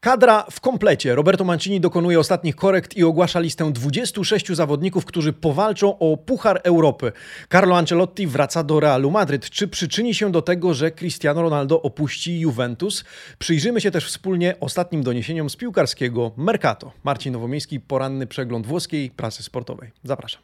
Kadra w komplecie. Roberto Mancini dokonuje ostatnich korekt i ogłasza listę 26 zawodników, którzy powalczą o Puchar Europy. Carlo Ancelotti wraca do Realu Madryt. Czy przyczyni się do tego, że Cristiano Ronaldo opuści Juventus? Przyjrzymy się też wspólnie ostatnim doniesieniom z piłkarskiego Mercato. Marcin Nowomiejski, poranny przegląd włoskiej prasy sportowej. Zapraszam.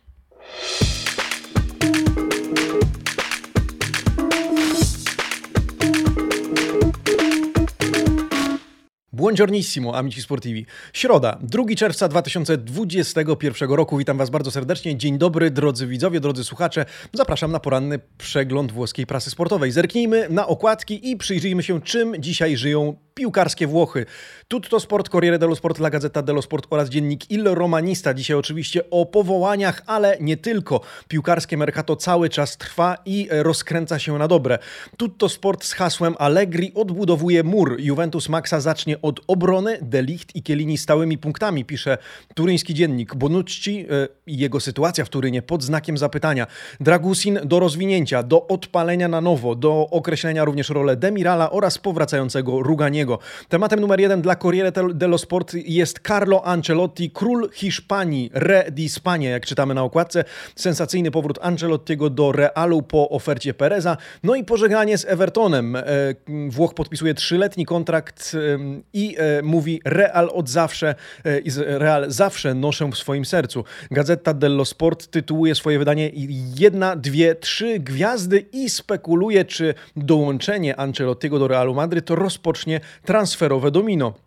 Buongiornissimo, amici sportivi. Środa, 2 czerwca 2021 roku. Witam Was bardzo serdecznie. Dzień dobry, drodzy widzowie, drodzy słuchacze. Zapraszam na poranny przegląd włoskiej prasy sportowej. Zerknijmy na okładki i przyjrzyjmy się, czym dzisiaj żyją piłkarskie Włochy. Tutto Sport, Corriere dello Sport, La Gazzetta dello Sport oraz dziennik Il Romanista. Dzisiaj oczywiście o powołaniach, ale nie tylko. Piłkarskie Mercato cały czas trwa i rozkręca się na dobre. Tutto Sport z hasłem Allegri odbudowuje mur. Juventus Maxa zacznie od obrony, Delicht i Kielini stałymi punktami, pisze turyński dziennik. Bonucci e, i jego sytuacja w Turynie pod znakiem zapytania. Dragusin do rozwinięcia, do odpalenia na nowo, do określenia również rolę Demirala oraz powracającego Ruganiego. Tematem numer jeden dla Corriere dello Sport jest Carlo Ancelotti, król Hiszpanii, re di Spania, jak czytamy na okładce. Sensacyjny powrót Ancelottiego do Realu po ofercie Pereza. No i pożegnanie z Evertonem. E, Włoch podpisuje trzyletni kontrakt i e, mówi Real od zawsze, e, Real zawsze noszę w swoim sercu. Gazeta dello Sport tytułuje swoje wydanie jedna, dwie, trzy gwiazdy i spekuluje, czy dołączenie Ancelottiego do Realu Madryt rozpocznie transferowe domino.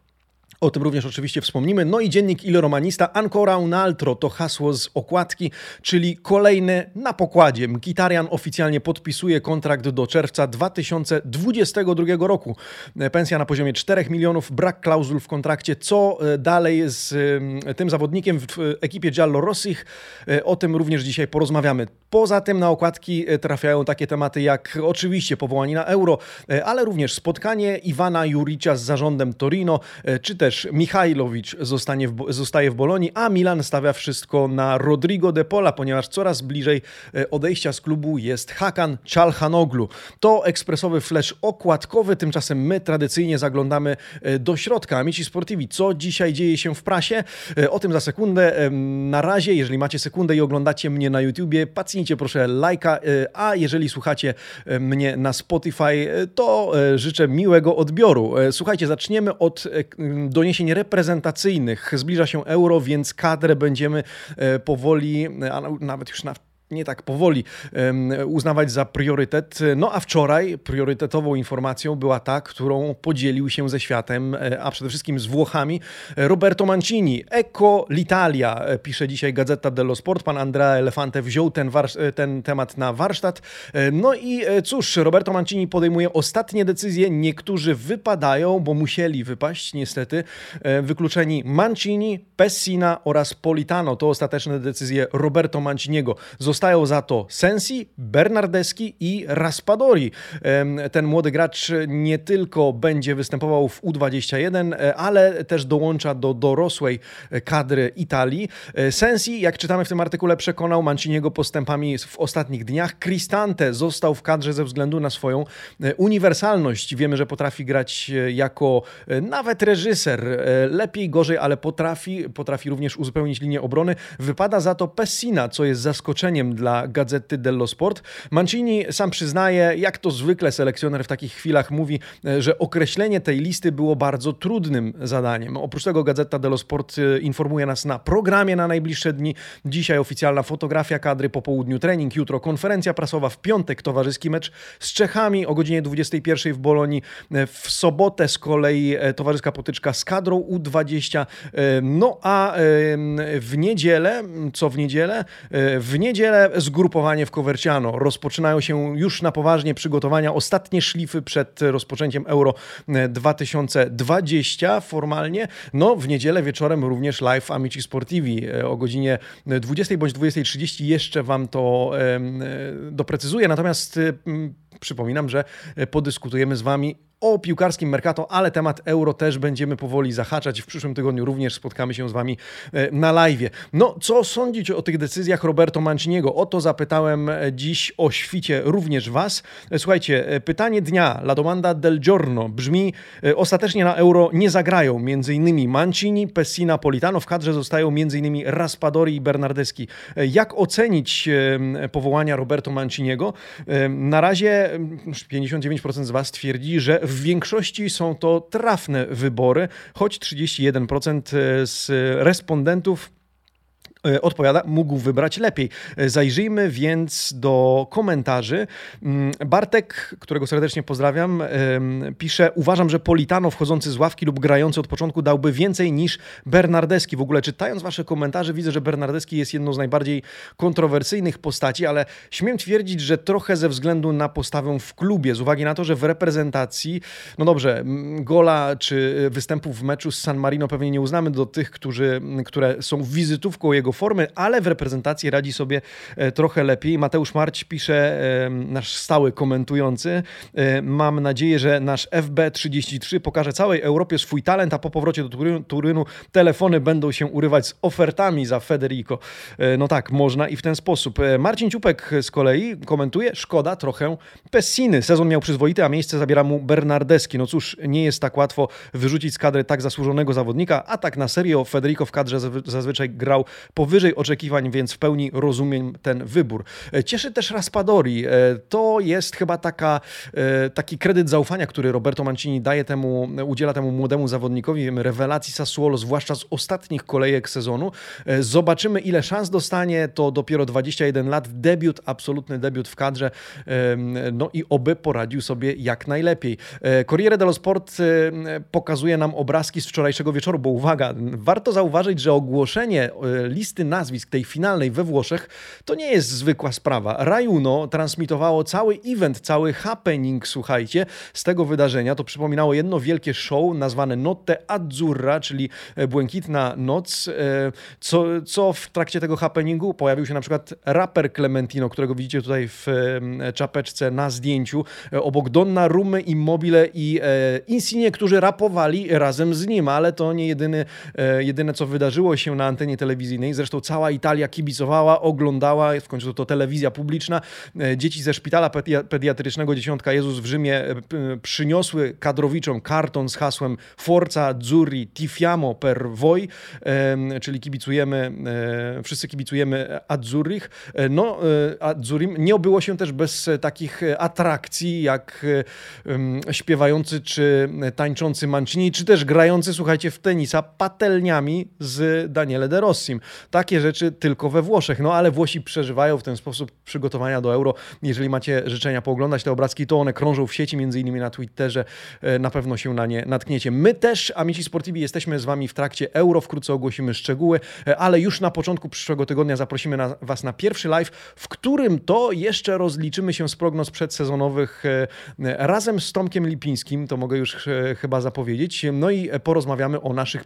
O tym również oczywiście wspomnimy. No i dziennik Il Romanista Ancora un altro to hasło z okładki, czyli kolejny na pokładzie. Mkhitaryan oficjalnie podpisuje kontrakt do czerwca 2022 roku. Pensja na poziomie 4 milionów, brak klauzul w kontrakcie. Co e, dalej z e, tym zawodnikiem w ekipie Giallo Rossich? E, o tym również dzisiaj porozmawiamy. Poza tym na okładki trafiają takie tematy jak oczywiście powołanie na Euro, ale również spotkanie Iwana Juricza z zarządem Torino, czy też też Michajlowicz zostanie w, zostaje w Bolonii, a Milan stawia wszystko na Rodrigo de Pola, ponieważ coraz bliżej e, odejścia z klubu jest Hakan Czalhanoglu. To ekspresowy flash okładkowy, tymczasem my tradycyjnie zaglądamy e, do środka. Amici Sportivi, co dzisiaj dzieje się w prasie? E, o tym za sekundę. Na razie, jeżeli macie sekundę i oglądacie mnie na YouTubie, pacnijcie proszę lajka, a jeżeli słuchacie mnie na Spotify, to życzę miłego odbioru. Słuchajcie, zaczniemy od doniesień reprezentacyjnych. Zbliża się euro, więc kadrę będziemy e, powoli, a nawet już na nie tak powoli uznawać za priorytet. No a wczoraj priorytetową informacją była ta, którą podzielił się ze światem, e, a przede wszystkim z Włochami, Roberto Mancini. Ecco l'Italia, e, pisze dzisiaj Gazeta dello Sport. Pan Andrea Elefante wziął ten, ten temat na warsztat. No i cóż, Roberto Mancini podejmuje ostatnie decyzje. Niektórzy wypadają, bo musieli wypaść niestety. Wykluczeni Mancini, Pessina oraz Politano. To ostateczne decyzje Roberto Manciniego. Zostają za to Sensi, Bernardeschi i Raspadori. Ten młody gracz nie tylko będzie występował w U21, e, ale też dołącza do dorosłej kadry Italii. E, Sensi, jak czytamy w tym artykule, przekonał Manciniego postępami w ostatnich dniach. Cristante został w kadrze ze względu na swoją e, uniwersalność. Wiemy, że potrafi grać jako nawet reżyser. Lepiej, gorzej, ale potrafi potrafi również uzupełnić linię obrony. Wypada za to Pessina, co jest zaskoczeniem dla Gazety dello Sport. Mancini sam przyznaje, jak to zwykle selekcjoner w takich chwilach mówi, e, że określenie tej listy było bardzo trudnym zadaniem. Oprócz tego Gazeta dello Sport e, informuje nas na programie na najbliższe dni. Dzisiaj oficjalna fotografia kadry, po południu trening, jutro konferencja prasowa, w piątek towarzyski mecz z Czechami o godzinie 21 w Bolonii, e, w sobotę z kolei towarzyska potyczka z kadrą U20. No a w niedzielę, co w niedzielę? W niedzielę zgrupowanie w Coverciano. Rozpoczynają się już na poważnie przygotowania, ostatnie szlify przed rozpoczęciem Euro 2020 formalnie. No w niedzielę wieczorem również live Amici Sportivi e, o godzinie 20 bądź 20.30 jeszcze Wam to e, doprecyzuję. Natomiast Przypominam, że podyskutujemy z Wami o piłkarskim Mercato, ale temat euro też będziemy powoli zahaczać. W przyszłym tygodniu również spotkamy się z Wami e, na live. No, co sądzić o tych decyzjach Roberto Manciniego? O to zapytałem e, dziś o świcie również Was. E, słuchajcie, pytanie dnia, la domanda del giorno brzmi, ostatecznie na euro nie zagrają m.in. Mancini, Pessina, Politano, w kadrze zostają m.in. Raspadori i Bernardeschi. Jak ocenić powołania Roberto Manciniego? Na razie 59% z Was twierdzi, że w większości są to trafne wybory, choć 31% z respondentów odpowiada, mógł wybrać lepiej. E, zajrzyjmy więc do komentarzy. Mm, Bartek, którego serdecznie pozdrawiam, pisze: Uważam, że Politano wchodzący z ławki lub grający od początku dałby więcej niż Bernardeski. W ogóle czytając Wasze komentarze, widzę, że Bernardeski jest jedną z najbardziej kontrowersyjnych postaci, ale śmiem twierdzić, że trochę ze względu na postawę w klubie, z uwagi na to, że w reprezentacji, no dobrze, gola czy występów w meczu z San Marino pewnie nie uznamy do tych, którzy, które są wizytówką jego jego formy, ale w reprezentacji radzi sobie e, trochę lepiej. Mateusz Marć pisze, e, nasz stały komentujący, e, mam nadzieję, że nasz FB33 pokaże całej Europie swój talent, a po powrocie do Turynu, Turynu telefony będą się urywać z ofertami za Federico. No tak, można i w ten sposób. Marcin Ciupek z kolei komentuje, szkoda trochę Pessiny. Sezon miał przyzwoity, a miejsce zabiera mu Bernardeski. No cóż, nie jest tak łatwo wyrzucić z kadry tak zasłużonego zawodnika, a tak na serio Federico w kadrze zazwyczaj grał powyżej oczekiwań, więc w pełni rozumiem ten wybór. E, cieszy też Raspadori. E, to jest chyba taka, e, taki kredyt zaufania, który Roberto Mancini daje temu, udziela temu młodemu zawodnikowi. Rewelacji Sassuolo, zwłaszcza z ostatnich kolejek sezonu. Zobaczymy, ile szans dostanie. To dopiero 21 lat, debiut, absolutny debiut w kadrze. No i oby poradził sobie jak najlepiej. Corriere dello Sport pokazuje nam obrazki z wczorajszego wieczoru, bo uwaga, warto zauważyć, że ogłoszenie listy listy nazwisk tej finalnej we Włoszech, to nie jest zwykła sprawa. Rajuno transmitowało cały event, cały happening, słuchajcie, z tego wydarzenia. To przypominało jedno wielkie show nazwane Notte Azzurra, czyli e, Błękitna Noc, e, co, co w trakcie tego happeningu pojawił się na przykład raper Clementino, którego widzicie tutaj w czapeczce na zdjęciu, e, obok Donna Rumy, Immobile i Insigne, którzy rapowali razem z nim, ale to nie jedyny, jedyne, co wydarzyło się na antenie telewizyjnej. Zresztą cała Italia kibicowała, oglądała, w końcu to telewizja publiczna. E, dzieci ze szpitala pediatrycznego Dziesiątka Jezus w Rzymie e, przyniosły kadrowiczom karton z hasłem Forza Azzurri Tifiamo per voi, czyli kibicujemy, e, wszyscy kibicujemy Azzurrich. No, Azzurim nie obyło się też bez takich atrakcji, jak śpiewający czy tańczący Mancini, czy też grający, słuchajcie, w tenisa patelniami z Daniele De Rossim. Takie rzeczy tylko we Włoszech. No ale Włosi przeżywają w ten sposób przygotowania do euro. Jeżeli macie życzenia pooglądać te obrazki, to one krążą w sieci, między innymi na Twitterze. E, na pewno się na nie natkniecie. My też, Amici Sportivi, jesteśmy z Wami w trakcie euro. Wkrótce ogłosimy szczegóły, e, ale już na początku przyszłego tygodnia zaprosimy na, Was na pierwszy live, w którym to jeszcze rozliczymy się z prognoz przedsezonowych e, razem z Tomkiem Lipińskim. To mogę już chyba zapowiedzieć. No i porozmawiamy o naszych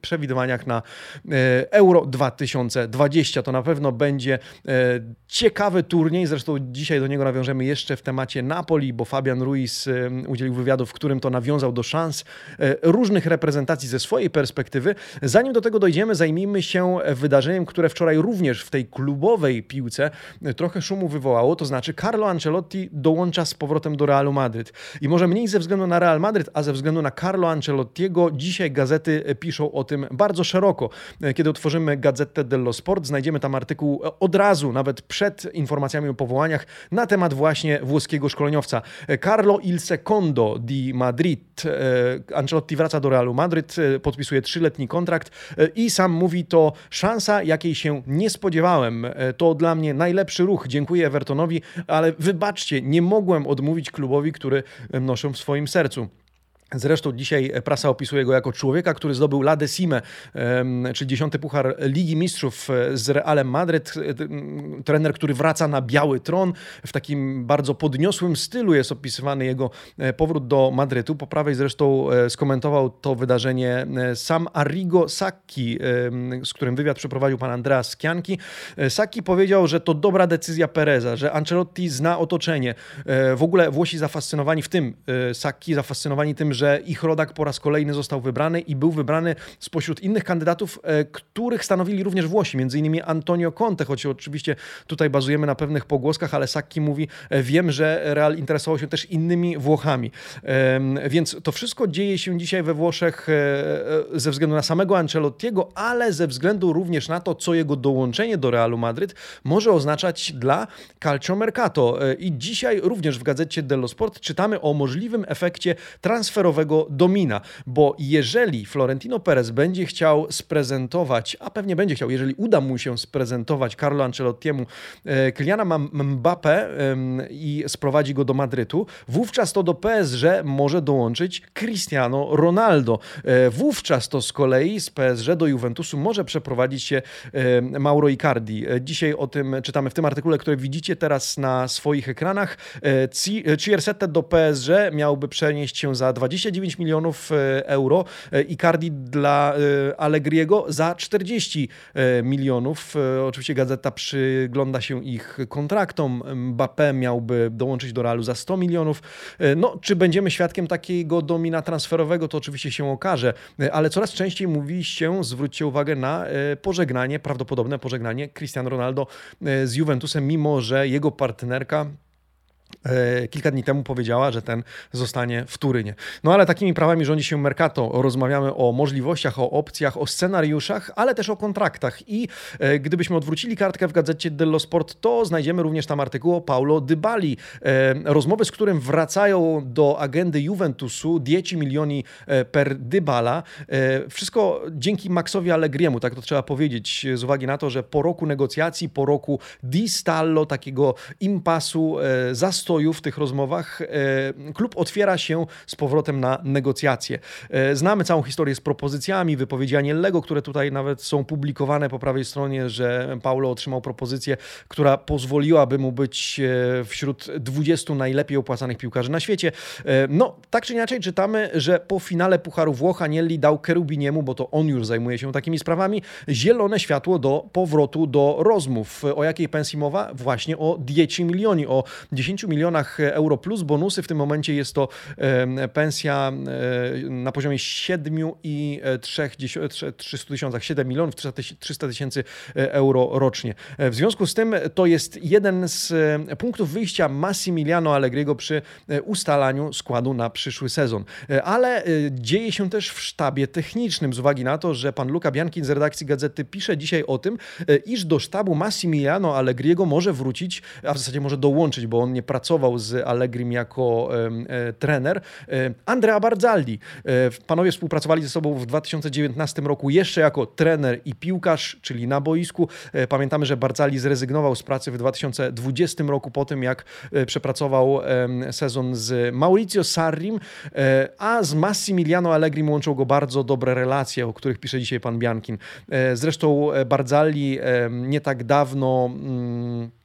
przewidywaniach na Euro 2020. 2020. To na pewno będzie e, ciekawy turniej. Zresztą dzisiaj do niego nawiążemy jeszcze w temacie Napoli, bo Fabian Ruiz e, udzielił wywiadu, w którym to nawiązał do szans e, różnych reprezentacji ze swojej perspektywy. Zanim do tego dojdziemy, zajmijmy się wydarzeniem, które wczoraj również w tej klubowej piłce trochę szumu wywołało. To znaczy, Carlo Ancelotti dołącza z powrotem do Realu Madryt. I może mniej ze względu na Real Madryt, a ze względu na Carlo Ancelottiego, dzisiaj gazety piszą o tym bardzo szeroko. Kiedy otworzymy gazetę Gazzetta dello Sport. Znajdziemy tam artykuł od razu, nawet przed informacjami o powołaniach, na temat właśnie włoskiego szkoleniowca. Carlo Il Secondo di Madrid. E, Ancelotti wraca do Realu Madryt, e, podpisuje trzyletni kontrakt e, i sam mówi to szansa, jakiej się nie spodziewałem. To dla mnie najlepszy ruch. Dziękuję Evertonowi, ale wybaczcie, nie mogłem odmówić klubowi, który noszę w swoim sercu. Zresztą dzisiaj prasa opisuje go jako człowieka, który zdobył La Decime, czyli dziesiąty puchar Ligi Mistrzów e, z Realem Madryt. E, trener, który wraca na biały tron. W takim bardzo podniosłym stylu jest opisywany jego e, powrót do Madrytu. Po prawej zresztą skomentował to wydarzenie sam Arrigo Sacchi, z którym wywiad przeprowadził pan Andreas Skianki. Sacchi powiedział, że to dobra decyzja Pereza, że Ancelotti zna otoczenie. W ogóle Włosi zafascynowani w tym, Sacchi zafascynowani tym, że ich rodak po raz kolejny został wybrany i był wybrany spośród innych kandydatów, e, których stanowili również Włosi, między innymi Antonio Conte, choć oczywiście tutaj bazujemy na pewnych pogłoskach, ale Sacchi mówi, e, wiem, że Real interesował się też innymi Włochami. Więc to wszystko dzieje się dzisiaj we Włoszech e, ze względu na samego Ancelottiego, ale ze względu również na to, co jego dołączenie do Realu Madryt może oznaczać dla Calcio Mercato. I dzisiaj również w gazecie dello Sport czytamy o możliwym efekcie transferowym domina, bo jeżeli Florentino Perez będzie chciał sprezentować, a pewnie będzie chciał, jeżeli uda mu się sprezentować Carlo Ancelottiemu e, Kyliana Mbappé i sprowadzi go do Madrytu, wówczas to do PSG może dołączyć Cristiano Ronaldo. E, wówczas to z kolei z PSG do Juventusu może przeprowadzić się Mauro Icardi. E, dzisiaj o tym czytamy w tym artykule, który widzicie teraz na swoich ekranach. Ciersetę do PSG miałby przenieść się za 20 29 milionów e, euro, e, Icardi dla e, Allegriego za 40 milionów. Oczywiście gazeta przygląda się ich kontraktom. Mbappé miałby dołączyć do Realu za 100 milionów. No, czy będziemy świadkiem takiego domina transferowego, to oczywiście się okaże, ale coraz częściej mówi się, zwróćcie uwagę na pożegnanie, prawdopodobne pożegnanie Cristiano Ronaldo z Juventusem, mimo że jego partnerka kilka dni temu powiedziała, że ten zostanie w Turynie. No ale takimi prawami rządzi się Mercato. Rozmawiamy o możliwościach, o opcjach, o scenariuszach, ale też o kontraktach. I e, gdybyśmy odwrócili kartkę w gazecie dello Sport, to znajdziemy również tam artykuł o Paulo Dybali. E, rozmowy, z którym wracają do agendy Juventusu, dieci milioni per Dybala. Wszystko dzięki Maxowi Allegriemu, tak to trzeba powiedzieć, z uwagi na to, że po roku negocjacji, po roku di stallo, takiego impasu, zastosowania zastoju w tych rozmowach e, klub otwiera się z powrotem na negocjacje. E, znamy całą historię z propozycjami, wypowiedzi Aniellego, które tutaj nawet są publikowane po prawej stronie, że Paulo otrzymał propozycję, która pozwoliłaby mu być e, wśród 20 najlepiej opłacanych piłkarzy na świecie. No, tak czy inaczej czytamy, że po finale Pucharu Włoch Anielli dał Kerubiniemu, bo to on już zajmuje się takimi sprawami, zielone światło do powrotu do rozmów. O jakiej pensji mowa? Właśnie o diecie milioni, o 10 milionach euro plus bonusy. W tym momencie jest to pensja na poziomie 7,3 tysiącach, 7 milionów 300 tysięcy e, euro rocznie. E, w związku z tym to jest jeden z punktów wyjścia Massimiliano Allegriego przy e, ustalaniu składu na przyszły sezon. Ale dzieje się też w sztabie technicznym z uwagi na to, że pan Luca Biankin z redakcji gazety pisze dzisiaj o tym, iż do sztabu Massimiliano Allegriego może wrócić, a w zasadzie może dołączyć, bo on nie pracuje pracował z Allegrim jako e, trener, e, Andrea Barzalli. E, panowie współpracowali ze sobą w 2019 roku jeszcze jako trener i piłkarz, czyli na boisku. Pamiętamy, że Barzalli zrezygnował z pracy w 2020 roku po tym, jak przepracował sezon z Maurizio Sarrim, a z Massimiliano Allegrim łączą go bardzo dobre relacje, o których pisze dzisiaj pan Biankin. Zresztą Barzalli nie tak dawno mm,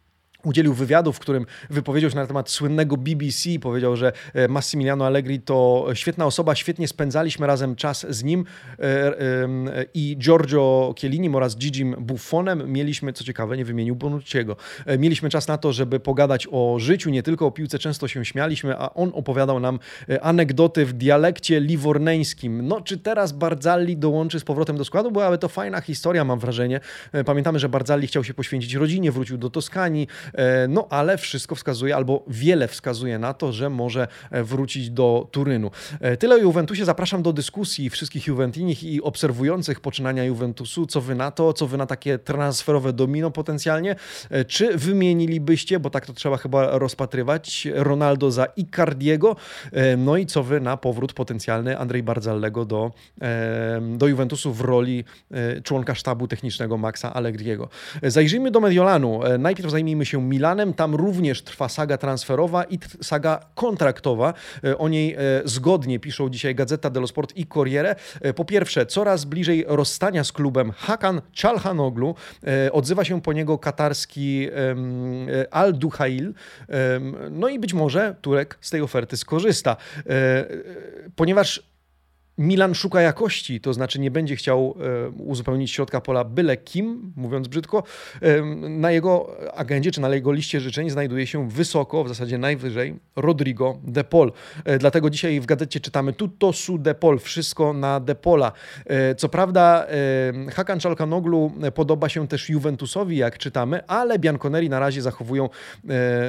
udzielił wywiadu, w którym wypowiedział się na temat słynnego BBC. Powiedział, że e, Massimiliano Allegri to świetna osoba, świetnie spędzaliśmy razem czas z nim e, i Giorgio Chiellinim oraz Gigim Buffonem. Mieliśmy, co ciekawe, nie wymienił Bonucciego. E, mieliśmy czas na to, żeby pogadać o życiu, nie tylko o piłce. Często się śmialiśmy, a on opowiadał nam anegdoty w dialekcie livorneńskim. No, czy teraz Barzalli dołączy z powrotem do składu? Byłaby to fajna historia, mam wrażenie. Pamiętamy, że Barzalli chciał się poświęcić rodzinie, wrócił do Toskanii, no ale wszystko wskazuje, albo wiele wskazuje na to, że może e, wrócić do Turynu. E, tyle o Juventusie. Zapraszam do dyskusji wszystkich Juventinich i obserwujących poczynania Juventusu. Co wy na to? Co wy na takie transferowe domino potencjalnie? Czy wymienilibyście, bo tak to trzeba chyba rozpatrywać, Ronaldo za Icardiego? No i co wy na powrót potencjalny Andrzej Barzallego do, do Juventusu w roli członka sztabu technicznego Maxa Allegriego? Zajrzyjmy do Mediolanu. Najpierw zajmijmy się Milanem. Tam również trwa saga transferowa i saga kontraktowa. O niej zgodnie piszą dzisiaj Gazeta dello Sport i Corriere. Po pierwsze, coraz bliżej rozstania z klubem Hakan Çalhanoglu. Odzywa się po niego katarski Al Duhail. No i być może Turek z tej oferty skorzysta. Ponieważ Milan szuka jakości, to znaczy nie będzie chciał e, uzupełnić środka pola byle kim, mówiąc brzydko. E, na jego agendzie czy na jego liście życzeń znajduje się wysoko, w zasadzie najwyżej, Rodrigo De Paul. E, dlatego dzisiaj w gazecie czytamy tutto su De Paul, wszystko na De Paula. Co prawda Hakan Czalkanoglu podoba się też Juventusowi, jak czytamy, ale Bianconeri na razie zachowują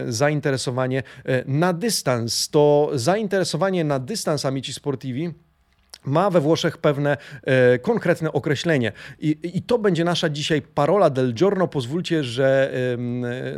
zainteresowanie na dystans. To zainteresowanie na dystans Amici Sportivi ma we Włoszech pewne e, konkretne określenie. I, I, to będzie nasza dzisiaj parola del giorno. Pozwólcie, że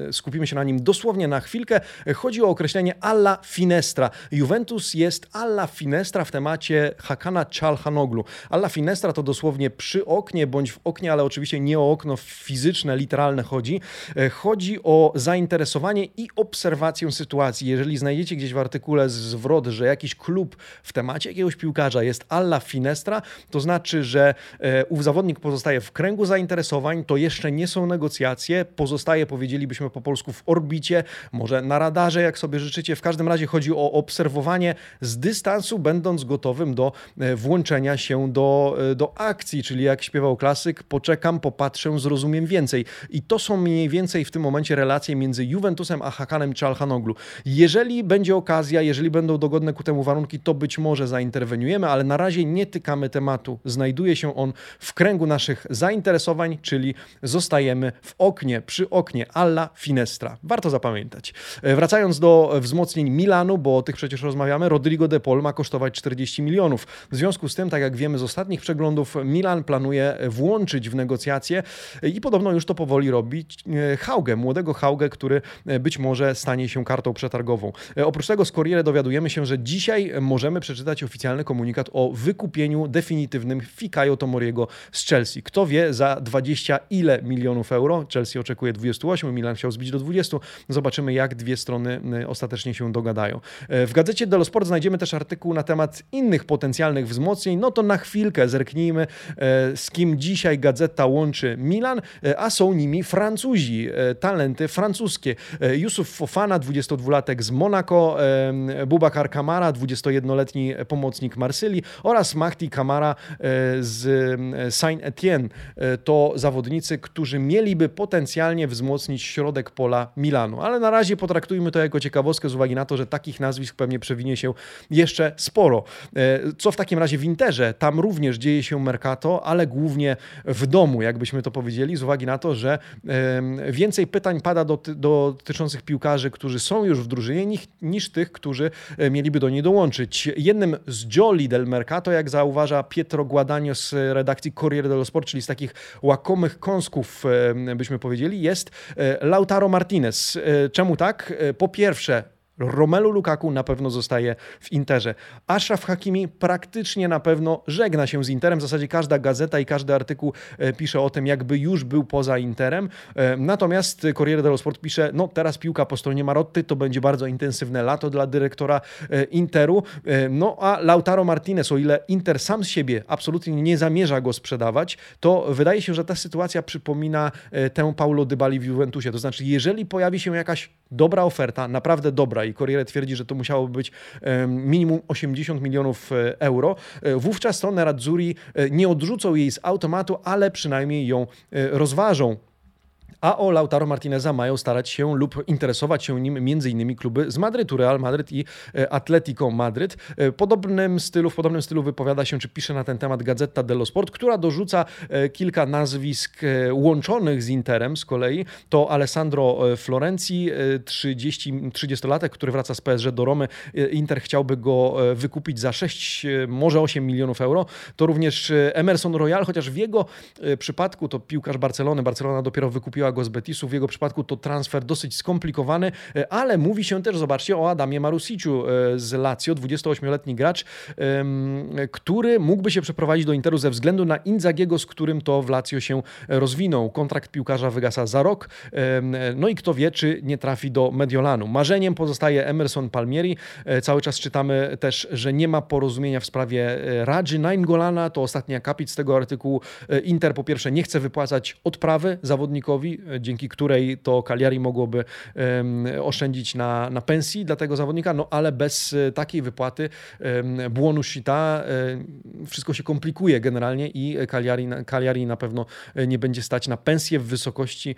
e, skupimy się na nim dosłownie na chwilkę. Chodzi o określenie alla finestra. Juventus jest alla finestra w temacie Hakana Çalhanoglu. Alla finestra to dosłownie przy oknie, bądź w oknie, ale oczywiście nie o okno fizyczne, literalne chodzi. E, chodzi o zainteresowanie i obserwację sytuacji. Jeżeli znajdziecie gdzieś w artykule zwrot, że jakiś klub w temacie jakiegoś piłkarza jest alla finestra, to znaczy, że e, ów zawodnik pozostaje w kręgu zainteresowań, to jeszcze nie są negocjacje, pozostaje, powiedzielibyśmy po polsku, w orbicie, może na radarze, jak sobie życzycie. W każdym razie chodzi o obserwowanie z dystansu, będąc gotowym do e, włączenia się do, e, do akcji, czyli jak śpiewał klasyk, poczekam, popatrzę, zrozumiem więcej. I to są mniej więcej w tym momencie relacje między Juventusem a Hakanem Czalhanoglu. Jeżeli będzie okazja, jeżeli będą dogodne ku temu warunki, to być może zainterweniujemy, ale na razie razie nie tykamy tematu. Znajduje się on w kręgu naszych zainteresowań, czyli zostajemy w oknie, przy oknie alla finestra. Warto zapamiętać. E, wracając do wzmocnień Milanu, bo o tych przecież rozmawiamy, Rodrigo de Paul ma kosztować 40 milionów. W związku z tym, tak jak wiemy z ostatnich przeglądów, Milan planuje włączyć w negocjacje i podobno już to powoli robić e, Haugę, młodego Haugę, który e, być może stanie się kartą przetargową. Oprócz tego z Corriere dowiadujemy się, że dzisiaj możemy przeczytać oficjalny komunikat o wykupieniu definitywnym Fikayo Tomoriego z Chelsea. Kto wie za 20 ile milionów euro? Chelsea oczekuje 28, Milan chciał zbić do 20. Zobaczymy, jak dwie strony y, ostatecznie się dogadają. E, w gazecie Dello Sport znajdziemy też artykuł na temat innych potencjalnych wzmocnień. No to na chwilkę zerknijmy, e, z kim dzisiaj gazeta łączy Milan, e, a są nimi Francuzi, talenty francuskie. Yusuf Fofana, 22-latek z Monaco, Bubakar Kamara, 21-letni pomocnik Marsylii oraz Mahdi Kamara e, z e, Saint-Etienne. E, to zawodnicy, którzy mieliby potencjalnie wzmocnić środek pola Milanu. Ale na razie potraktujmy to jako ciekawostkę z uwagi na to, że takich nazwisk pewnie przewinie się jeszcze sporo. Co w takim razie w Interze? Tam również dzieje się Mercato, ale głównie w domu, jakbyśmy to powiedzieli, z uwagi na to, że więcej pytań pada do, dotyczących piłkarzy, którzy są już w drużynie, niż, tych, którzy mieliby do niej dołączyć. Jednym z Jolly del Mercato to jak zauważa Pietro Guadagno z redakcji Corriere dello Sport, czyli z takich łakomych kąsków, byśmy powiedzieli, jest e, Lautaro Martinez. E, czemu tak? E, po pierwsze, Romelu Lukaku na pewno zostaje w Interze. Ashraf Hakimi praktycznie na pewno żegna się z Interem. W zasadzie każda gazeta i każdy artykuł e, pisze o tym, jakby już był poza Interem. E, natomiast Corriere dello Sport pisze, no teraz piłka po stronie Marotty, to będzie bardzo intensywne lato dla dyrektora e, Interu. No a Lautaro Martinez, o ile Inter sam z siebie absolutnie nie zamierza go sprzedawać, to wydaje się, że ta sytuacja przypomina tę Paulo Dybali w Juventusie. To znaczy, jeżeli pojawi się jakaś dobra oferta, naprawdę dobra i Corriere twierdzi, że to musiałoby być minimum 80 milionów e, euro, e, wówczas to Nerazzurri e, nie odrzucą jej z automatu, ale przynajmniej ją rozważą a o Lautaro Martineza mają starać się lub interesować się nim m.in. kluby z Madrytu, Real Madryt i e, Atletico Madryt. E, podobnym stylu, w podobnym stylu wypowiada się, czy pisze na ten temat Gazeta dello Sport, która dorzuca e, kilka nazwisk łączonych z Interem z kolei. To Alessandro Florenzi, 30, 30-latek, który wraca z PSG do Romy. Inter chciałby go wykupić za 6, może 8 milionów euro. To również Emerson Royal, chociaż w jego przypadku to piłkarz Barcelony. Barcelona dopiero wykupiła z Betisu. W jego przypadku to transfer dosyć skomplikowany, ale mówi się też, zobaczcie, o Adamie Marusiciu z Lazio, 28-letni gracz, który mógłby się przeprowadzić do Interu ze względu na Inzagiego, z którym to w Lazio się rozwinął. Kontrakt piłkarza wygasa za rok, no i kto wie, czy nie trafi do Mediolanu. Marzeniem pozostaje Emerson Palmieri. E, cały czas czytamy też, że nie ma porozumienia w sprawie e, Radży Naingolana. To ostatni akapit z tego artykułu. E, Inter po pierwsze nie chce wypłacać odprawy zawodnikowi, dzięki której to Cagliari mogłoby oszczędzić na, na pensji dla tego zawodnika, no ale bez takiej wypłaty błonu Shita wszystko się komplikuje generalnie i Cagliari, Cagliari na pewno nie będzie stać na pensję w wysokości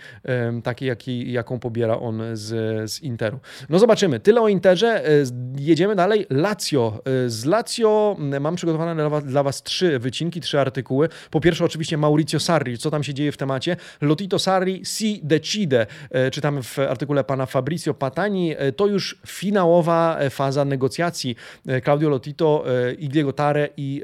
takiej, jakiej, jaką pobiera on z, z Interu. No zobaczymy. Tyle o Interze. E, jedziemy dalej. Lazio. E, z Lazio mam przygotowane dla was, dla was, trzy wycinki, trzy artykuły. Po pierwsze oczywiście Maurizio Sarri. Co tam się dzieje w temacie? Lotito Sarri si decide. E, czytamy w artykule pana Fabrizio Patani. To już finałowa faza negocjacji Claudio Lotito, Igliego Tare i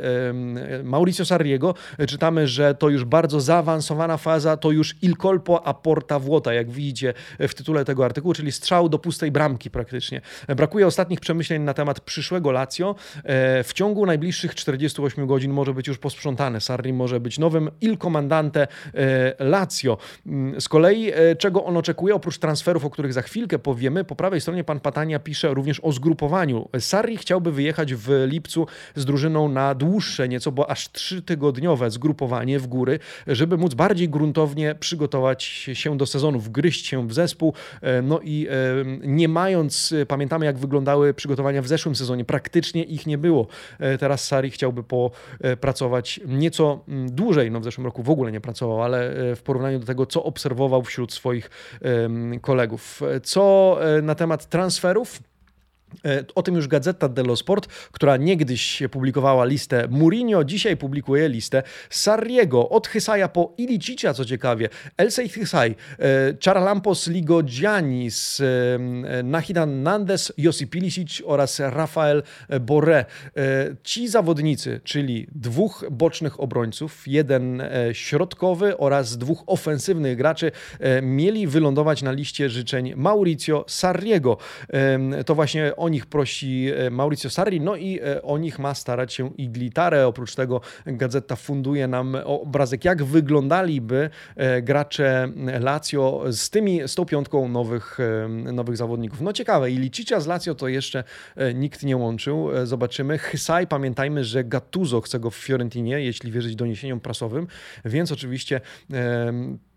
Maurizio Sarriego. Czytamy, że to już bardzo zaawansowana faza, to już il colpo a porta vuota, jak widzicie w tytule tego artykułu, czyli strzał do pustej bramki praktycznie. Brakuje ostatnich przemyśleń na temat przyszłego Lazio. E, w ciągu najbliższych 48 godzin może być już posprzątane. Sarri może być nowym il comandante e, Lazio. Kolei e, czego on oczekuje, oprócz transferów, o których za chwilkę powiemy, po prawej stronie pan Patania pisze również o zgrupowaniu. Sarri chciałby wyjechać w lipcu z drużyną na dłuższe nieco, bo aż trzytygodniowe zgrupowanie w góry, żeby móc bardziej gruntownie przygotować się do sezonu, wgryźć się w zespół, no i nie mając, pamiętamy jak wyglądały przygotowania w zeszłym sezonie, praktycznie ich nie było. E, teraz Sari chciałby popracować nieco mm, dłużej, no w zeszłym roku w ogóle nie pracował, ale e, w porównaniu do tego, co obserwował wśród swoich kolegów. Co e, na temat transferów? E, o tym już Gazeta dello Sport, która niegdyś publikowała listę Mourinho, dzisiaj publikuje listę Sarriego. Od Hysaja po Ilicicia, co ciekawie. Elsej Hysaj, e, Charalampos Ligodzianis, e, Nahidan Nandes, Josip Ilicic oraz Rafael Borre. Ci zawodnicy, czyli dwóch bocznych obrońców, jeden środkowy oraz dwóch ofensywnych graczy, mieli wylądować na liście życzeń Mauricio Sarriego. To właśnie o nich prosi e, Mauricio Sarri, no i e, o nich ma starać się Iglitare. Oprócz tego gazeta funduje nam obrazek, jak wyglądaliby e, gracze Lazio z tymi, z tą piątką nowych, nowych zawodników. No ciekawe, i Licicia z Lazio to jeszcze nikt nie łączył. Zobaczymy. Hysaj, pamiętajmy, że Gattuso chce go w Fiorentinie, jeśli wierzyć doniesieniom prasowym, więc oczywiście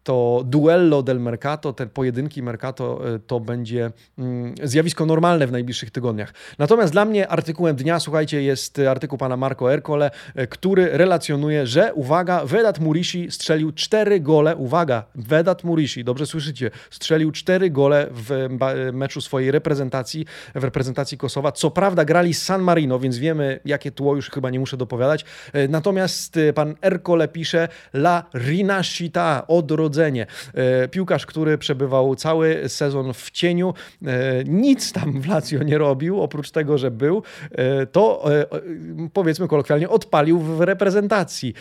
to duello del mercato, te pojedynki mercato e, to będzie mm, zjawisko normalne w najbliższych tygodniach. Natomiast dla mnie artykułem dnia, słuchajcie, jest artykuł pana Marco Ercole, e, który relacjonuje, że uwaga, Vedat Murishi strzelił cztery gole, uwaga, Vedat Murishi, dobrze słyszycie, strzelił cztery gole w meczu swojej reprezentacji, w reprezentacji Kosowa. Co prawda grali z San Marino, więc wiemy, jakie tło już chyba nie muszę dopowiadać. E, natomiast pan Ercole pisze La Rinascita, odrodzenie E, piłkarz, który przebywał cały sezon w cieniu, e, nic tam w Lazio nie robił, oprócz tego, że był, e, to powiedzmy kolokwialnie odpalił w reprezentacji.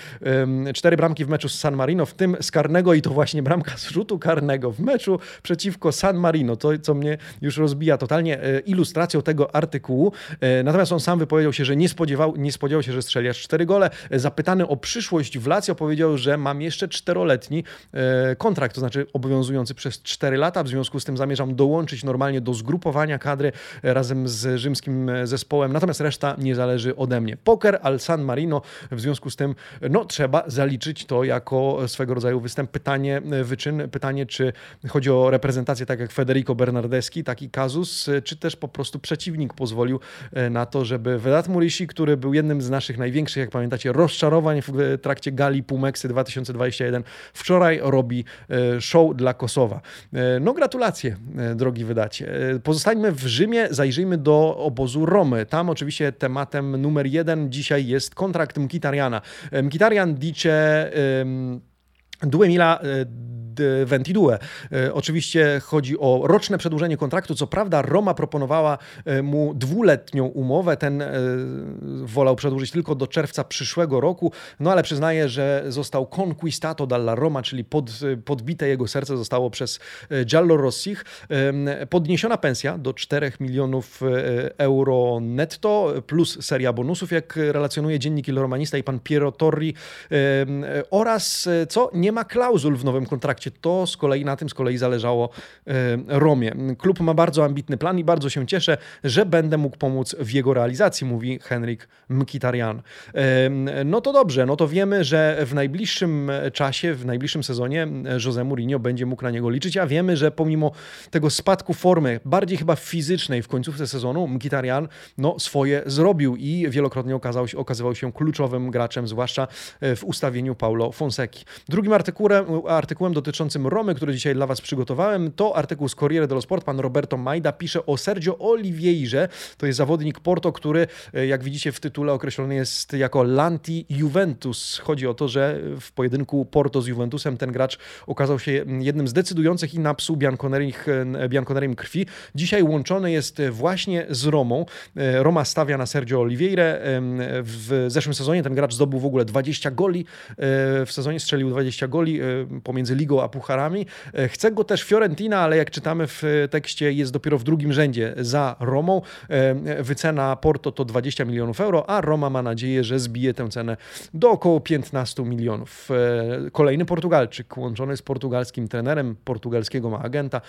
Cztery bramki w meczu z San Marino, w tym z karnego i to właśnie bramka z rzutu karnego w meczu przeciwko San Marino, to co mnie już rozbija totalnie ilustracją tego artykułu. Natomiast on sam wypowiedział się, że nie spodziewał, nie spodziewał się, że strzeli aż cztery gole. Zapytany o przyszłość w Lazio powiedział, że mam jeszcze czteroletni kontrakt, to znaczy obowiązujący przez 4 lata. W związku z tym zamierzam dołączyć normalnie do zgrupowania kadry razem z rzymskim zespołem, natomiast reszta nie zależy ode mnie. Poker al San Marino, w związku z tym no, trzeba zaliczyć to jako swego rodzaju występ. Pytanie, wyczyn, pytanie, czy chodzi o reprezentację tak jak Federico Bernardeschi, taki kazus, czy też po prostu przeciwnik pozwolił e, na to, żeby Vedat Murishi, który był jednym z naszych największych, jak pamiętacie, rozczarowań w trakcie gali Pumeksy 2021, wczoraj robi robi e, show dla Kosowa. E, no gratulacje, e, drogi wydacie. Pozostańmy w Rzymie, zajrzyjmy do obozu Romy. Tam oczywiście tematem numer jeden dzisiaj jest kontrakt Mkitariana. Mkitarian dice... Duemila Ventidue. E, oczywiście chodzi o roczne przedłużenie kontraktu. Co prawda Roma proponowała e, mu dwuletnią umowę. Ten e, wolał przedłużyć tylko do czerwca przyszłego roku, no ale przyznaje, że został conquistato dalla Roma, czyli pod, podbite jego serce zostało przez Giallo Rossich. Podniesiona pensja do 4 milionów euro netto plus seria bonusów, jak relacjonuje dziennik Il Romanista i pan Piero Torri oraz co nie ma klauzul w nowym kontrakcie to z kolei na tym z kolei zależało e, Romie. Klub ma bardzo ambitny plan i bardzo się cieszę, że będę mógł pomóc w jego realizacji, mówi Henrik Mkhitaryan. E, no to dobrze, no to wiemy, że w najbliższym czasie, w najbliższym sezonie Jose Mourinho będzie mógł na niego liczyć, a wiemy, że pomimo tego spadku formy, bardziej chyba fizycznej w końcówce sezonu, Mkhitaryan no, swoje zrobił i wielokrotnie okazał się, okazywał się kluczowym graczem, zwłaszcza w ustawieniu Paulo Fonseki. Drugim artykułem, artykułem dotyczącym Romy, który dzisiaj dla Was przygotowałem, to artykuł z Corriere dello Sport. Pan Roberto Majda pisze o Sergio Oliveirze. To jest zawodnik Porto, który, e, jak widzicie w tytule, określony jest jako Lanti Juventus. Chodzi o to, że w pojedynku Porto z Juventusem ten gracz okazał się jednym z decydujących i na psu Bianconerim krwi. Dzisiaj łączony jest właśnie z Romą. E, Roma stawia na Sergio Oliveira. W zeszłym sezonie ten gracz zdobył w ogóle 20 goli. E, w sezonie strzelił 20 goli pomiędzy ligą a pucharami. E, chce go też Fiorentina, ale jak czytamy w tekście, jest dopiero w drugim rzędzie za Romą. E, wycena Porto to 20 milionów euro, a Roma ma nadzieję, że zbije tę cenę do około 15 milionów. E, kolejny Portugalczyk łączony z portugalskim trenerem, portugalskiego ma agenta.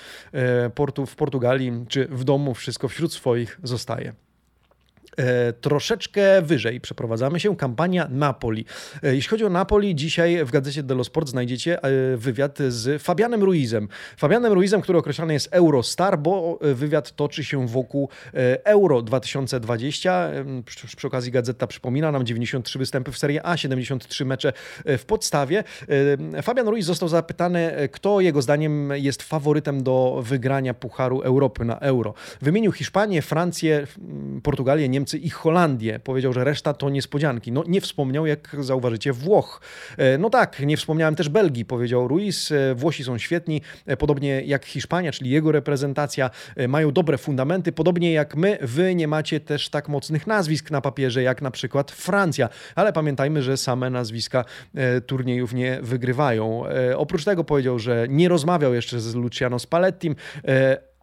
Portu, w Portugalii czy w domu wszystko wśród swoich zostaje. E, troszeczkę wyżej przeprowadzamy się, kampania Napoli. E, jeśli chodzi o Napoli, dzisiaj w gazecie dello Sport znajdziecie e, wywiad z Fabianem Ruizem. Fabianem Ruizem, który określany jest Eurostar, bo wywiad toczy się wokół Euro 2020. Przy, przy okazji gazeta przypomina nam 93 występy w Serie A, 73 mecze w podstawie. Fabian Ruiz został zapytany, kto jego zdaniem jest faworytem do wygrania Pucharu Europy na Euro. Wymienił Hiszpanię, Francję, Portugalię, Niemcy, Niemcy i Holandię. Powiedział, że reszta to niespodzianki. No nie wspomniał, jak zauważycie, Włoch. E, no tak, nie wspomniałem też Belgii, powiedział Ruiz. E, Włosi są świetni, e, podobnie jak Hiszpania, czyli jego reprezentacja, mają dobre fundamenty. Podobnie jak my, wy nie macie też tak mocnych nazwisk na papierze, jak na przykład Francja. Ale pamiętajmy, że same nazwiska turniejów nie wygrywają. Oprócz tego powiedział, że nie rozmawiał jeszcze z Luciano Spallettim,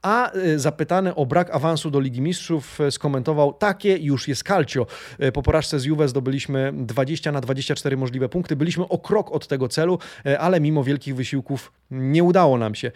a y, zapytany o brak awansu do Ligi Mistrzów y, skomentował, takie już jest calcio. Y, po porażce z Juve zdobyliśmy 20 na 24 możliwe punkty. Byliśmy o krok od tego celu, ale mimo wielkich wysiłków nie udało nam się.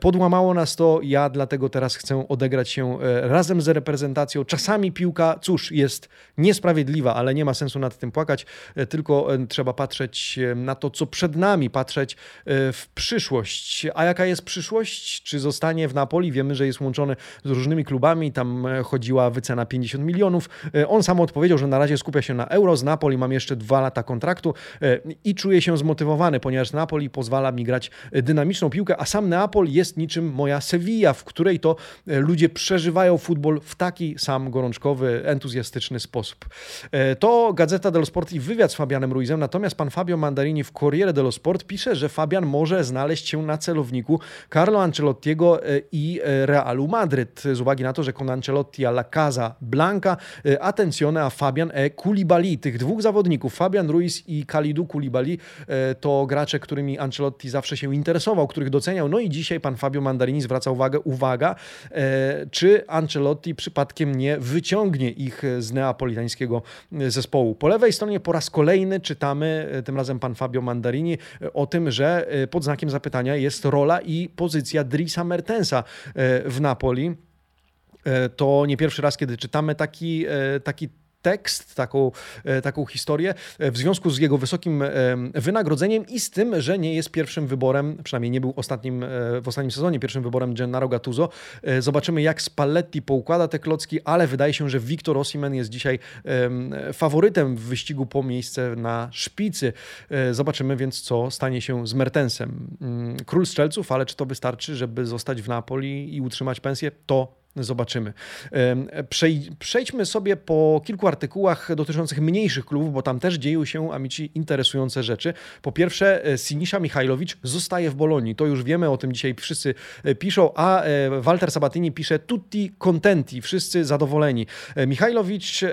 Podłamało nas to, ja dlatego teraz chcę odegrać się razem z reprezentacją. Czasami piłka, cóż, jest niesprawiedliwa, ale nie ma sensu nad tym płakać, tylko trzeba patrzeć na to, co przed nami, patrzeć w przyszłość. A jaka jest przyszłość? Czy zostanie w Napoli? Wiemy, wiemy, że jest łączony z różnymi klubami, tam e, chodziła wycena 50 milionów. E, on sam odpowiedział, że na razie skupia się na euro, z Napoli mam jeszcze dwa lata kontraktu e, i czuję się zmotywowany, ponieważ Napoli pozwala mi grać dynamiczną piłkę, a sam Neapol jest niczym moja Sevilla, w której to ludzie przeżywają futbol w taki sam gorączkowy, entuzjastyczny sposób. To Gazeta dello Sport i wywiad z Fabianem Ruizem, natomiast pan Fabio Mandarini w Corriere dello Sport pisze, że Fabian może znaleźć się na celowniku Carlo Ancelottiego i Realu Madryt z uwagi na to, że con Ancelotti alla Casa Blanca e, attenzione a Fabian e Koulibaly. Tych dwóch zawodników, Fabian Ruiz i Kalidou Koulibaly, e, to gracze, którymi Ancelotti zawsze się interesował, których doceniał. No i dzisiaj pan Fabio Mandarini zwraca uwagę, uwaga, e, czy Ancelotti przypadkiem nie wyciągnie ich z neapolitańskiego zespołu. Po lewej stronie po raz kolejny czytamy, tym razem pan Fabio Mandarini, o tym, że pod znakiem zapytania jest rola i pozycja Drisa Mertensa w Napoli. E, to nie pierwszy raz, kiedy czytamy taki, e, taki tekst, taką, e, taką historię w związku z jego wysokim wynagrodzeniem i z tym, że nie jest pierwszym wyborem, przynajmniej nie był ostatnim, w ostatnim sezonie pierwszym wyborem Gennaro Gattuso. Zobaczymy, jak Spalletti poukłada te klocki, ale wydaje się, że Victor Osimhen jest dzisiaj faworytem w wyścigu po miejsce na szpicy. Zobaczymy więc, co stanie się z Mertensem. Mm, król strzelców, ale czy to wystarczy, żeby zostać w Napoli i utrzymać pensję? To zobaczymy. Przejdźmy sobie po kilku artykułach dotyczących mniejszych klubów, bo tam też dzieją się, amici, interesujące rzeczy. Po pierwsze, e, Sinisza Michajlowicz zostaje w Bolonii. To już wiemy, o tym dzisiaj wszyscy e, piszą, a e, Walter Sabatini pisze tutti contenti, wszyscy zadowoleni. Michajlowicz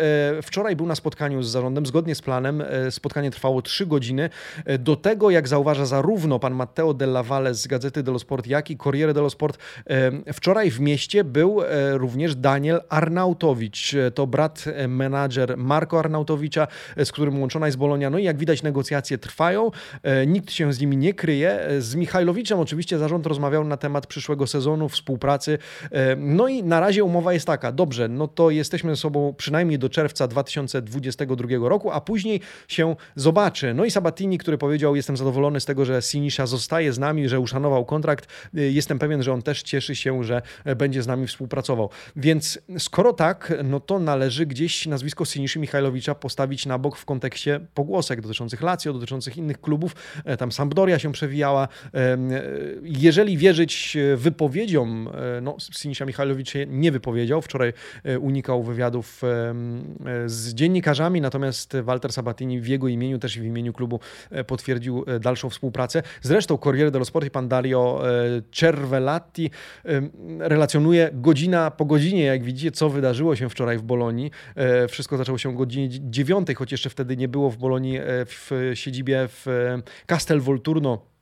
wczoraj był na spotkaniu z zarządem, zgodnie z planem. Spotkanie trwało 3 godziny. Do tego, jak zauważa zarówno pan Matteo Della Valle z Gazety dello Sport, jak i Corriere dello Sport, wczoraj w mieście był również Daniel Arnautowicz. To brat menadżer Marko Arnautowicza, z którym łączona jest Bolonia. No i jak widać negocjacje trwają, nikt się z nimi nie kryje. Z Michajlowiczem oczywiście zarząd rozmawiał na temat przyszłego sezonu, współpracy. No i na razie umowa jest taka, dobrze, no to jesteśmy ze sobą przynajmniej do czerwca 2022 roku, a później się zobaczy. No i Sabatini, który powiedział, jestem zadowolony z tego, że Sinisza zostaje z nami, że uszanował kontrakt. Jestem pewien, że on też cieszy się, że będzie z nami współpracował. Więc skoro tak, no to należy gdzieś nazwisko Siniszy Michajlowicza postawić na bok w kontekście pogłosek dotyczących Lazio, dotyczących innych klubów. E, tam Sampdoria się przewijała. E, jeżeli wierzyć wypowiedziom, e, no Sinisza Michajlowicz się nie wypowiedział. Wczoraj unikał wywiadów z dziennikarzami, natomiast Walter Sabatini w jego imieniu, też i w imieniu klubu potwierdził dalszą współpracę. Zresztą Corriere dello Sport i pan Dario Cervelatti relacjonuje godzina po godzinie, jak widzicie, co wydarzyło się wczoraj w Bolonii. E, wszystko zaczęło się o godzinie 9, choć jeszcze wtedy nie było w Bolonii e, w siedzibie w e, Castel Volturno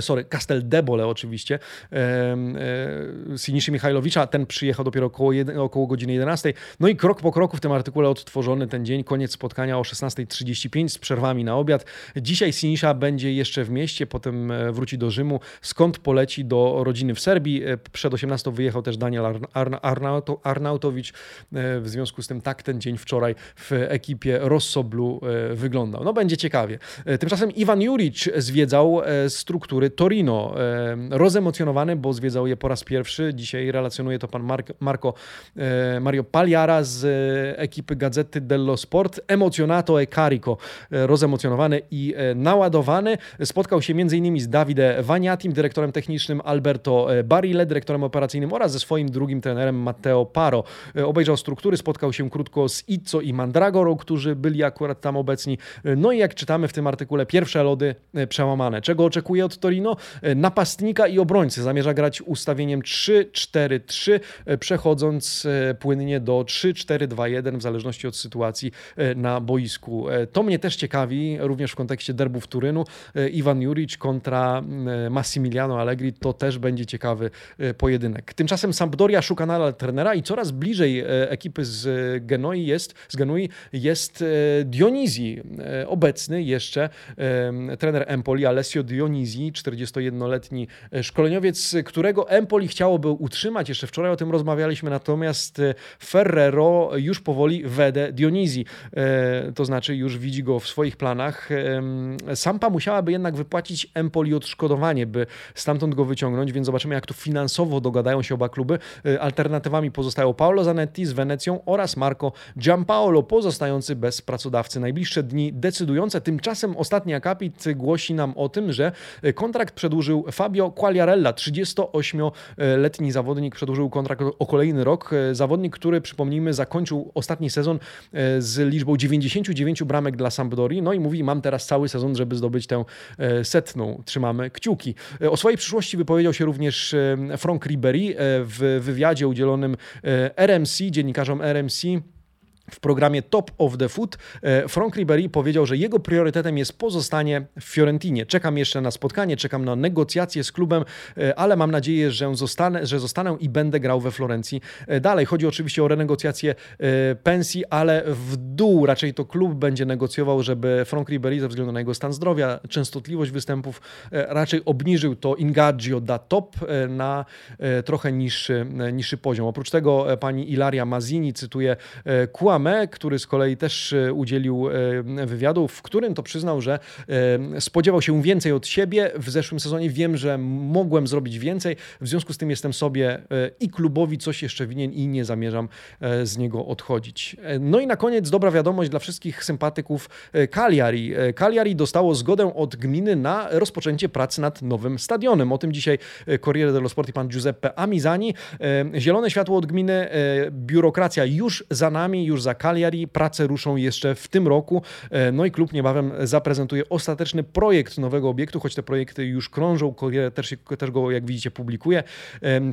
sorry, Castel Debole oczywiście, e, Siniszy Michajlowicza, ten przyjechał dopiero około, około godziny 11. No i krok po kroku w tym artykule odtworzony ten dzień, koniec spotkania o 16.35 z przerwami na obiad. Dzisiaj Sinisza będzie jeszcze w mieście, potem e, wróci do Rzymu, skąd poleci do rodziny w Serbii. Przed 18 wyjechał też Daniel Arnautowicz. W związku z tym tak ten dzień wczoraj w ekipie Rossoblu wyglądał. No będzie ciekawie. Tymczasem Iwan Juric zwiedzał strukturę struktury Torino. Rozemocjonowany, bo zwiedzał je po raz pierwszy. Dzisiaj relacjonuje to pan Marco, e, Mario Pagliara z e, ekipy Gazety dello Sport. Emozionato e carico. E, rozemocjonowany i naładowany. Spotkał się m.in. z Davide Vaniatim, dyrektorem technicznym, Alberto Barile, dyrektorem operacyjnym oraz ze swoim drugim trenerem Matteo Paro. Obejrzał struktury, spotkał się krótko z Izzo i Mandragorą, którzy byli akurat tam obecni. No i jak czytamy w tym artykule, pierwsze lody przełamane. Czego oczekuje od Torino. E, napastnika i obrońcy zamierza grać ustawieniem 3-4-3, e, przechodząc e, płynnie do 3-4-2-1 w zależności od sytuacji na boisku. To mnie też ciekawi, również w kontekście derbów Turynu. Iwan Juric kontra Massimiliano Allegri to też będzie ciekawy pojedynek. Tymczasem Sampdoria szuka nadal trenera i coraz bliżej ekipy z Genoi jest, z Genui jest Dionizji, obecny jeszcze trener Empoli Alessio Dionizji 41-letni e, szkoleniowiec, którego Empoli chciałoby utrzymać. Jeszcze wczoraj o tym rozmawialiśmy, natomiast e, Ferrero już powoli wedę Dionizji. E, to znaczy już widzi go w swoich planach. Sampa musiałaby jednak wypłacić Empoli odszkodowanie, by stamtąd go wyciągnąć, więc zobaczymy jak to finansowo dogadają się oba kluby. Alternatywami pozostają Paolo Zanetti z Wenecją oraz Marco Giampaolo pozostający bez pracodawcy. Najbliższe dni decydujące. Tymczasem ostatni akapit głosi nam o tym, że Kontrakt przedłużył Fabio Quagliarella, 38-letni zawodnik, przedłużył kontrakt o kolejny rok. Zawodnik, który, przypomnijmy, zakończył ostatni sezon e, z liczbą 99 bramek dla Sampdori. No i mówi, mam teraz cały sezon, żeby zdobyć tę e, setną. Trzymamy kciuki. E, o swojej przyszłości wypowiedział się również Frank Ribery w wywiadzie udzielonym RMC, dziennikarzom RMC w programie Top of the Foot e, Frank Ribery powiedział, że jego priorytetem jest pozostanie w Fiorentinie. Czekam jeszcze na spotkanie, czekam na negocjacje z klubem, e, ale mam nadzieję, że zostanę, że zostanę i będę grał we Florencji. E, dalej chodzi oczywiście o renegocjację pensji, ale w dół raczej to klub będzie negocjował, żeby Frank Ribery ze względu na jego stan zdrowia, częstotliwość występów raczej obniżył to Ingaggio da top na trochę niższy, niższy poziom. Oprócz tego pani Ilaria Mazini cytuje Kłam Kouame, który z kolei też udzielił wywiadu, w którym to przyznał, że spodziewał się więcej od siebie. W zeszłym sezonie wiem, że mogłem zrobić więcej, w związku z tym jestem sobie i klubowi coś jeszcze winien i nie zamierzam z niego odchodzić. No i na koniec dobra wiadomość dla wszystkich sympatyków Cagliari. Cagliari dostało zgodę od gminy na rozpoczęcie pracy nad nowym stadionem. O tym dzisiaj Corriere dello Sport i pan Giuseppe Amizani. Zielone światło od gminy, biurokracja już za nami, już za Cagliari. Prace ruszą jeszcze w tym roku. No i klub niebawem zaprezentuje ostateczny projekt nowego obiektu, choć te projekty już krążą, też, też go, jak widzicie, publikuje.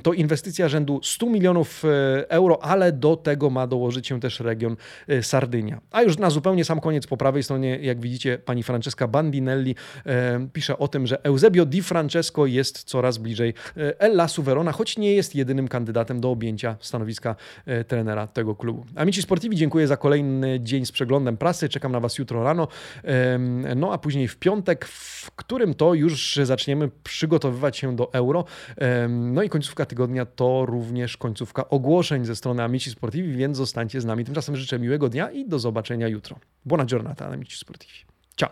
To inwestycja rzędu 100 milionów euro, ale do tego ma dołożyć się też region Sardynia. A już na zupełnie sam koniec po prawej stronie, jak widzicie, pani Francesca Bandinelli pisze o tym, że Eusebio Di Francesco jest coraz bliżej Ellasu Verona, choć nie jest jedynym kandydatem do objęcia stanowiska trenera tego klubu. Amici Sportivi, dziękuję za kolejny dzień z przeglądem prasy. Czekam na Was jutro rano. No a później w piątek, w którym to już zaczniemy przygotowywać się do euro. No i końcówka tygodnia to również końcówka ogłoszeń ze strony Amici Sportivi, więc zostańcie z nami. Tymczasem życzę miłego dnia i do zobaczenia jutro. Buona giornata, Amici Sportivi. Ciao!